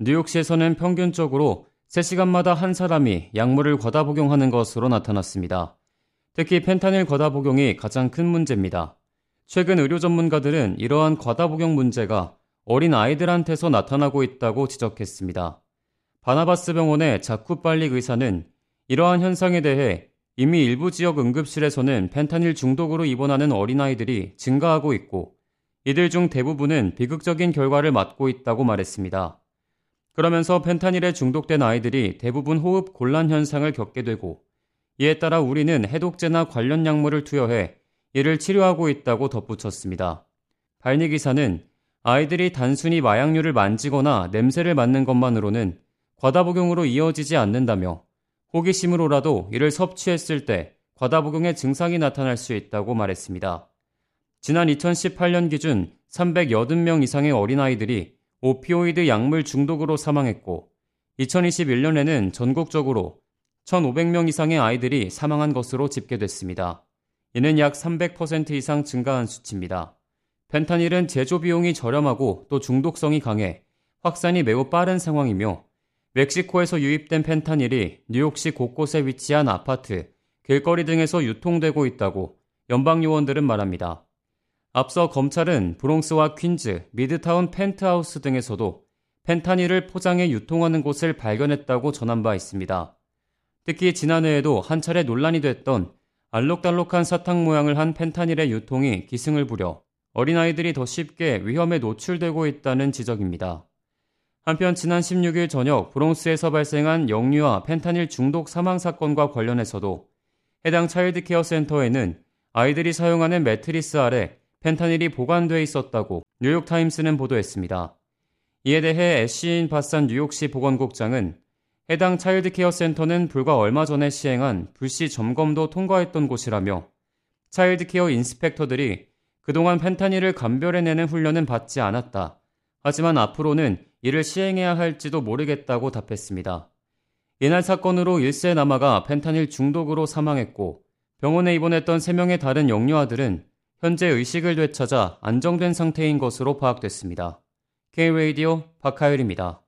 뉴욕시에서는 평균적으로 3시간마다 한 사람이 약물을 과다 복용하는 것으로 나타났습니다. 특히 펜타닐 과다 복용이 가장 큰 문제입니다. 최근 의료 전문가들은 이러한 과다 복용 문제가 어린 아이들한테서 나타나고 있다고 지적했습니다. 바나바스 병원의 자쿠 빨리 의사는 이러한 현상에 대해 이미 일부 지역 응급실에서는 펜타닐 중독으로 입원하는 어린아이들이 증가하고 있고 이들 중 대부분은 비극적인 결과를 맞고 있다고 말했습니다. 그러면서 펜타닐에 중독된 아이들이 대부분 호흡 곤란 현상을 겪게 되고 이에 따라 우리는 해독제나 관련 약물을 투여해 이를 치료하고 있다고 덧붙였습니다. 발니 기사는 아이들이 단순히 마약류를 만지거나 냄새를 맡는 것만으로는 과다 복용으로 이어지지 않는다며 호기심으로라도 이를 섭취했을 때 과다 복용의 증상이 나타날 수 있다고 말했습니다. 지난 2018년 기준 380명 이상의 어린아이들이 오피오이드 약물 중독으로 사망했고 2021년에는 전국적으로 1,500명 이상의 아이들이 사망한 것으로 집계됐습니다. 이는 약 300% 이상 증가한 수치입니다. 펜타닐은 제조 비용이 저렴하고 또 중독성이 강해 확산이 매우 빠른 상황이며 멕시코에서 유입된 펜타닐이 뉴욕시 곳곳에 위치한 아파트, 길거리 등에서 유통되고 있다고 연방 요원들은 말합니다. 앞서 검찰은 브롱스와 퀸즈, 미드타운 펜트하우스 등에서도 펜타닐을 포장해 유통하는 곳을 발견했다고 전한 바 있습니다. 특히 지난해에도 한 차례 논란이 됐던 알록달록한 사탕 모양을 한 펜타닐의 유통이 기승을 부려 어린아이들이 더 쉽게 위험에 노출되고 있다는 지적입니다. 한편 지난 16일 저녁 브롱스에서 발생한 영유아 펜타닐 중독 사망 사건과 관련해서도 해당 차일드케어 센터에는 아이들이 사용하는 매트리스 아래 펜타닐이 보관돼 있었다고 뉴욕타임스는 보도했습니다. 이에 대해 애쉬인 바산 뉴욕시 보건국장은 해당 차일드케어 센터는 불과 얼마 전에 시행한 불시 점검도 통과했던 곳이라며 차일드케어 인스펙터들이 그동안 펜타닐을 감별해내는 훈련은 받지 않았다. 하지만 앞으로는 이를 시행해야 할지도 모르겠다고 답했습니다. 이날 사건으로 1세 남아가 펜타닐 중독으로 사망했고 병원에 입원했던 3명의 다른 영유아들은 현재 의식을 되찾아 안정된 상태인 것으로 파악됐습니다. K-Radio 박하율입니다.